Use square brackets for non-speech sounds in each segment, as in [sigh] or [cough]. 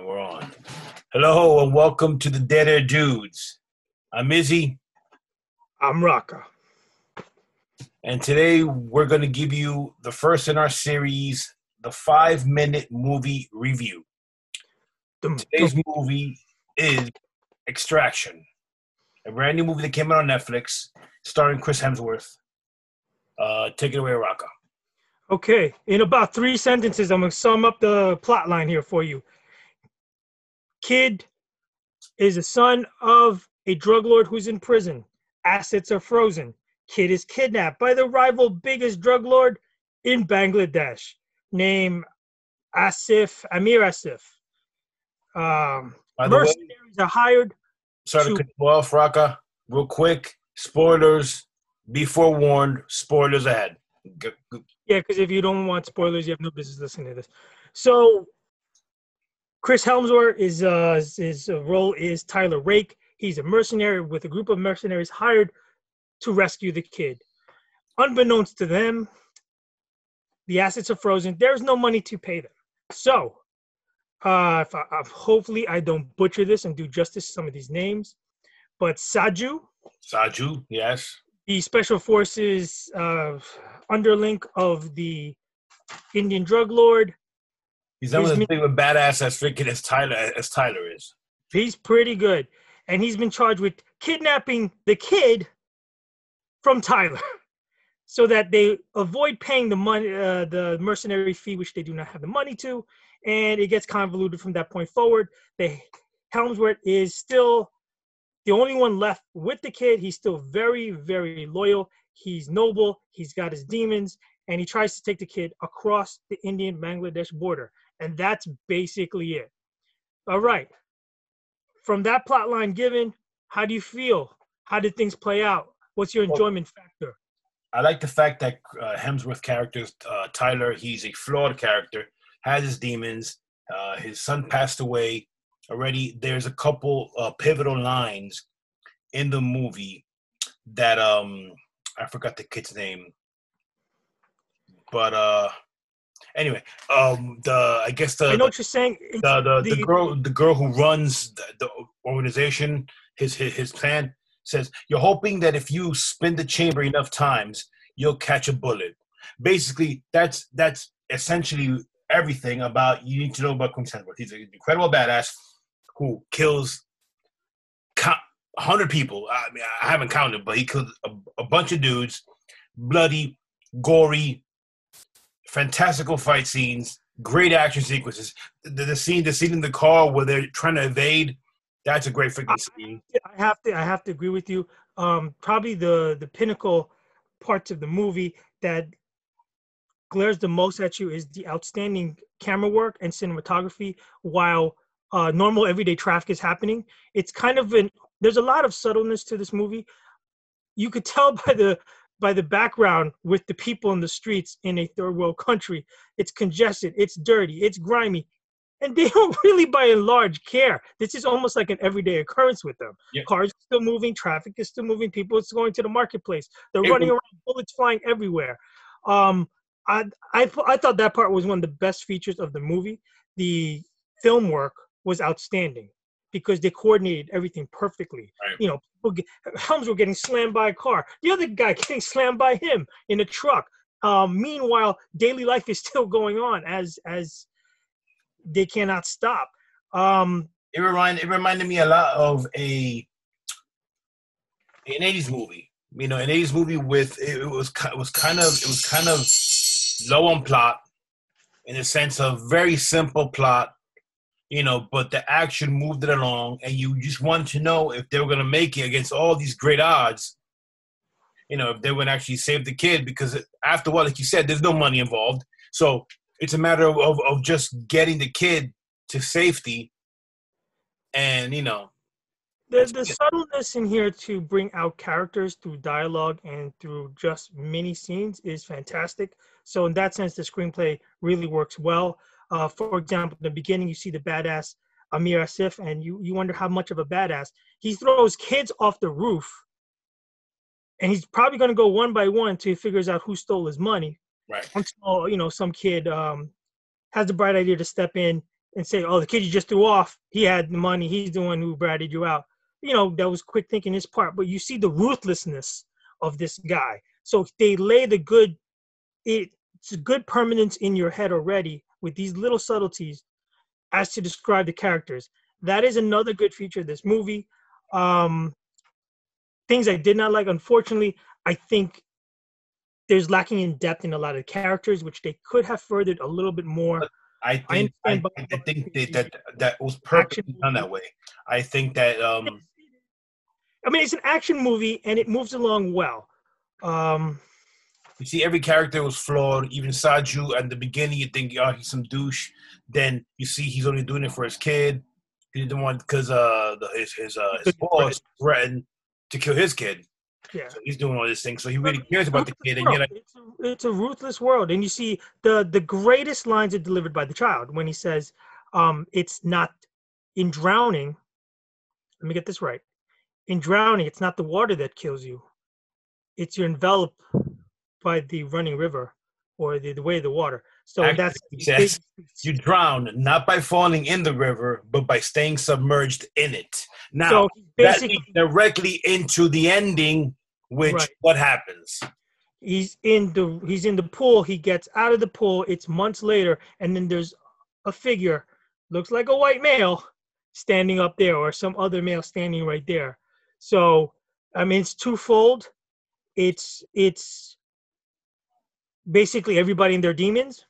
And we're on. Hello and welcome to the Dead Air Dudes. I'm Izzy, I'm Rocka. and today we're going to give you the first in our series, the five minute movie review. Today's movie is Extraction, a brand new movie that came out on Netflix, starring Chris Hemsworth. Uh, take it away, Rocka. Okay, in about three sentences, I'm gonna sum up the plot line here for you. Kid is a son of a drug lord who's in prison. Assets are frozen. Kid is kidnapped by the rival biggest drug lord in Bangladesh, named Asif Amir Asif. Um, the way, mercenaries are hired. sorry to to- cut you off, Rocka. Real quick, spoilers. Be forewarned, spoilers ahead. Yeah, because if you don't want spoilers, you have no business listening to this. So, Chris Hemsworth is uh his- uh, role is Tyler Rake. He's a mercenary with a group of mercenaries hired to rescue the kid. Unbeknownst to them, the assets are frozen. There's no money to pay them. So, uh, if I, uh, hopefully I don't butcher this and do justice to some of these names, but Saju, Saju, yes. the special forces uh, underlink of the Indian drug lord. He's not as big of a badass as freaking as Tyler as Tyler is. He's pretty good, and he's been charged with kidnapping the kid from Tyler, [laughs] so that they avoid paying the money, uh, the mercenary fee, which they do not have the money to, and it gets convoluted from that point forward. The Hemsworth is still the only one left with the kid. He's still very, very loyal. He's noble. He's got his demons, and he tries to take the kid across the Indian Bangladesh border. And that's basically it. All right. From that plot line given, how do you feel? How did things play out? What's your enjoyment factor? I like the fact that uh, Hemsworth character, uh, Tyler, he's a flawed character, has his demons. Uh, his son passed away already. There's a couple uh, pivotal lines in the movie that um I forgot the kid's name, but uh anyway, um the I guess the I know what you're saying. The the, the the- girl the girl who runs the, the organization his, his his plan says you're hoping that if you spin the chamber enough times you'll catch a bullet. Basically that's that's essentially everything about you need to know about Chris Hemsworth he's an incredible badass who kills 100 people. I mean I haven't counted but he killed a, a bunch of dudes. Bloody gory fantastical fight scenes great action sequences the, the scene the scene in the car where they're trying to evade that's a great freaking scene I have to I have to agree with you. Um, probably the the pinnacle parts of the movie that glares the most at you is the outstanding camera work and cinematography while uh, normal everyday traffic is happening. It's kind of an there's a lot of subtleness to this movie. You could tell [laughs] by the by the background with the people in the streets in a third world country. It's congested, it's dirty, it's grimy, and they [laughs] don't really by and large care. This is almost like an everyday occurrence with them. Yeah. Cars are still moving, traffic is still moving, people is going to the marketplace. They're It running was- around, bullets flying everywhere. Um, I, I I thought that part was one of the best features of the movie. The film work was outstanding because they coordinated everything perfectly. Right. You know, people get, Hemsworth getting slammed by a car. The other guy [laughs] getting slammed by him in a truck. Um, meanwhile, daily life is still going on as as they cannot stop. Um, it reminded it reminded me a lot of a an 80s movie you know an 80s movie with it, was it was kind of it was kind of low on plot in the sense of very simple plot you know but the action moved it along and you just wanted to know if they were going to make it against all these great odds you know if they would actually save the kid because after a while like you said there's no money involved so it's a matter of, of, of just getting the kid to safety and you know the, the subtleness in here to bring out characters through dialogue and through just mini scenes is fantastic. So in that sense, the screenplay really works well. Uh, for example, in the beginning, you see the badass Amir Asif, and you you wonder how much of a badass he throws kids off the roof, and he's probably going to go one by one till he figures out who stole his money. right until you know some kid um, has the bright idea to step in and say, "Oh, the kid you just threw off, he had the money. He's the one who bratted you out." You know, that was quick thinking his part. But you see the ruthlessness of this guy. So they lay the good, it's good permanence in your head already with these little subtleties as to describe the characters. That is another good feature of this movie. Um, things I did not like, unfortunately, I think there's lacking in depth in a lot of characters, which they could have furthered a little bit more. I think I, I, I think that, that that was perfectly done that way. I think that um I mean it's an action movie and it moves along well. Um you see every character was flawed, even Saju at the beginning you think oh he's some douche. Then you see he's only doing it for his kid. He didn't want because uh the, his his uh his boss threatened to kill his kid. Yeah. So he's doing all these things. So he really cares about the kid. And yet, it's, a, it's a ruthless world. And you see the the greatest lines are delivered by the child when he says, um, "It's not in drowning." Let me get this right. In drowning, it's not the water that kills you. It's you're enveloped by the running river or the, the way of the water. So Actually, that's you drown not by falling in the river, but by staying submerged in it. Now so that leads directly into the ending, which right. what happens? He's in the he's in the pool. He gets out of the pool. It's months later, and then there's a figure, looks like a white male, standing up there, or some other male standing right there. So I mean, it's twofold. It's it's basically everybody and their demons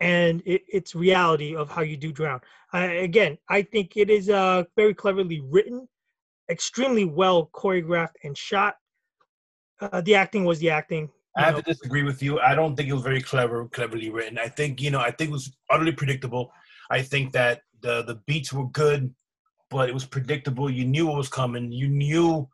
and it, it's reality of how you do drown. Again, I think it is uh, very cleverly written, extremely well choreographed and shot. Uh, the acting was the acting. I have know. to disagree with you. I don't think it was very clever, cleverly written. I think you know, I think it was utterly predictable. I think that the the beats were good, but it was predictable. You knew what was coming. You knew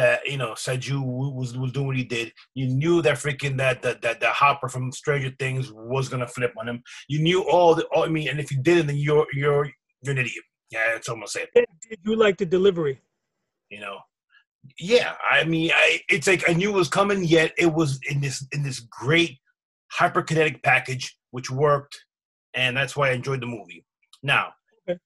that you know Saju was was doing what he did. You knew that freaking that that that, that Hopper from Stranger Things was gonna flip on him. You knew all the. All, I mean, and if you didn't, then you're you're you're an idiot. Yeah, that's almost it. Did you like the delivery? You know, yeah. I mean, I, it's like I knew it was coming, yet it was in this in this great hyperkinetic package, which worked, and that's why I enjoyed the movie. Now, okay.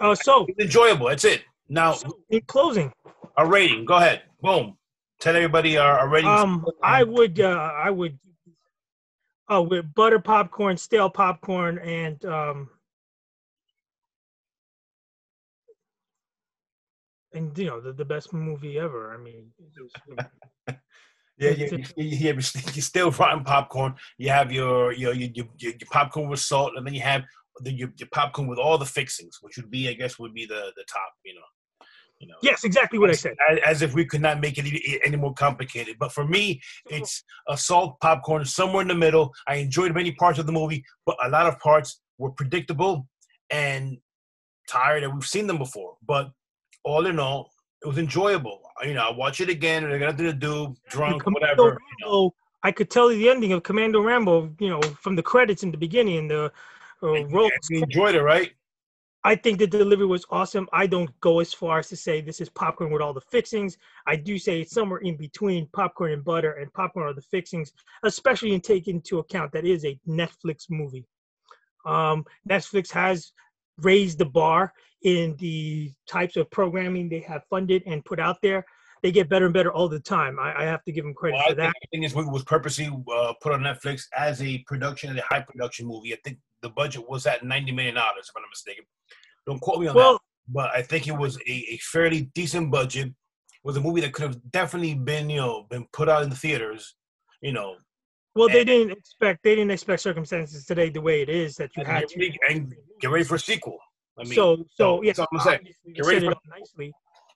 uh, so enjoyable. That's it. Now, so in closing, a rating. Go ahead. Boom. Tell everybody our, our rating. Um, I would, uh, I would, oh, with butter popcorn, stale popcorn, and um, and you know the, the best movie ever. I mean. [laughs] Yeah, yeah, you, you, [laughs] you, still rotten popcorn. You have your your, your your your popcorn with salt, and then you have the, your, your popcorn with all the fixings, which would be, I guess, would be the the top. You know. You know, yes, exactly what as, I said. As, if we could not make it any more complicated. But for me, it's a salt popcorn somewhere in the middle. I enjoyed many parts of the movie, but a lot of parts were predictable and tired, and we've seen them before. But all in all, it was enjoyable. You know, I watch it again, and I got nothing to do, drunk, whatever. Rambo, you know. I could tell you the ending of Commando Rambo. You know, from the credits in the beginning, and the uh, role. You enjoyed it, right? I think the delivery was awesome. I don't go as far as to say this is popcorn with all the fixings. I do say it's somewhere in between popcorn and butter and popcorn are the fixings, especially in taking into account that is a Netflix movie. Um, Netflix has raised the bar in the types of programming they have funded and put out there. They get better and better all the time. I, I have to give them credit well, for that. I think this movie was purposely uh, put on Netflix as a production, a high production movie. I think the budget was at ninety million dollars, if I'm not mistaken. Don't quote me on well, that, but I think it was a, a fairly decent budget. It was a movie that could have definitely been, you know, been put out in the theaters. You know. Well, they didn't expect they didn't expect circumstances today the way it is that you had to and get ready for a sequel. I mean, so so, yeah, I'm saying. Get ready for nicely,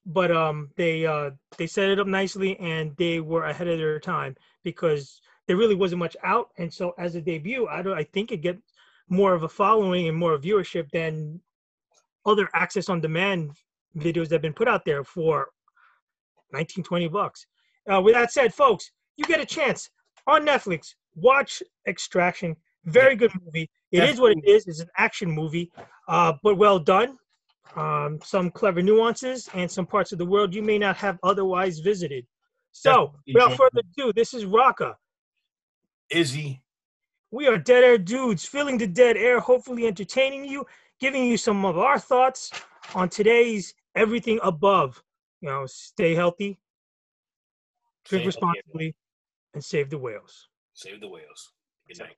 but um, they uh they set it up nicely and they were ahead of their time because there really wasn't much out, and so as a debut, I don't I think it gets more of a following and more viewership than other access on demand videos that have been put out there for 19 20 bucks. Uh, with that said folks you get a chance on netflix. Watch extraction. Very good movie. It is what it is. It's an action movie. Uh, but well done um, some clever nuances and some parts of the world you may not have otherwise visited so without further ado this is rocka izzy We are Dead Air Dudes, filling the dead air, hopefully entertaining you, giving you some of our thoughts on today's everything above. You know, stay healthy, drink Same responsibly, and save the whales. Save the whales. Good night.